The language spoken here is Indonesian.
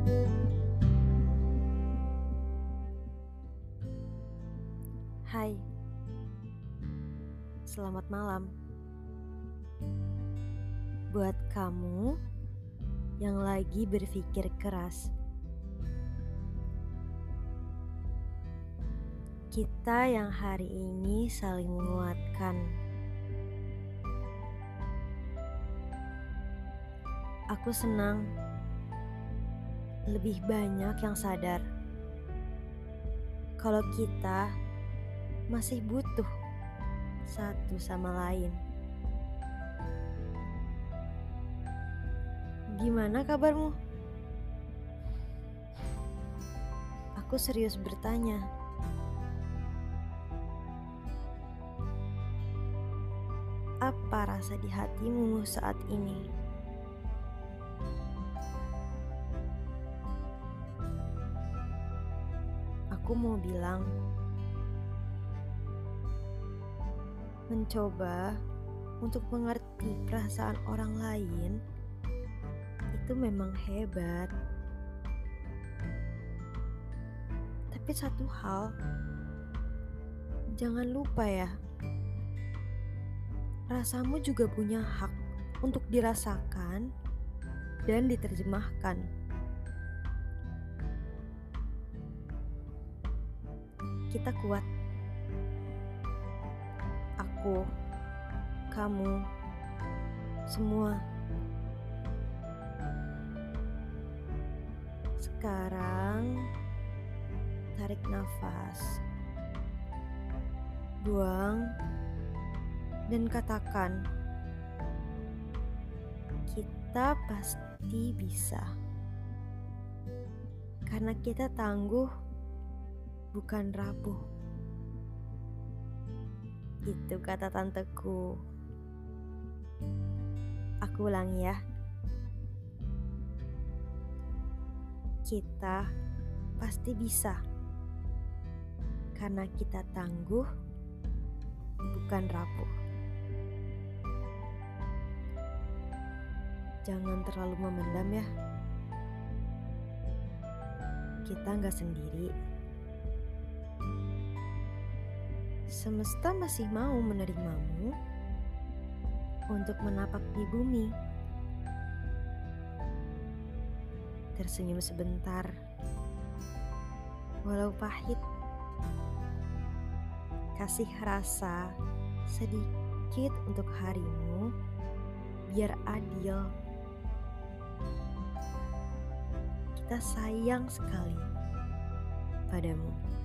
Hai, selamat malam. Buat kamu yang lagi berpikir keras, kita yang hari ini saling menguatkan. Aku senang lebih banyak yang sadar kalau kita masih butuh satu sama lain. Gimana kabarmu? Aku serius bertanya. Apa rasa di hatimu saat ini? Aku mau bilang, mencoba untuk mengerti perasaan orang lain itu memang hebat. Tapi satu hal, jangan lupa ya, rasamu juga punya hak untuk dirasakan dan diterjemahkan. Kita kuat aku, kamu, semua. Sekarang tarik nafas, buang, dan katakan, "Kita pasti bisa." Karena kita tangguh, bukan rapuh. Itu kata tanteku. Aku ulangi ya. Kita pasti bisa. Karena kita tangguh, bukan rapuh. Jangan terlalu memendam ya. Kita nggak sendiri. Semesta masih mau menerimamu untuk menapak di bumi. Tersenyum sebentar, walau pahit. Kasih rasa sedikit untuk harimu, biar adil. Kita sayang sekali padamu.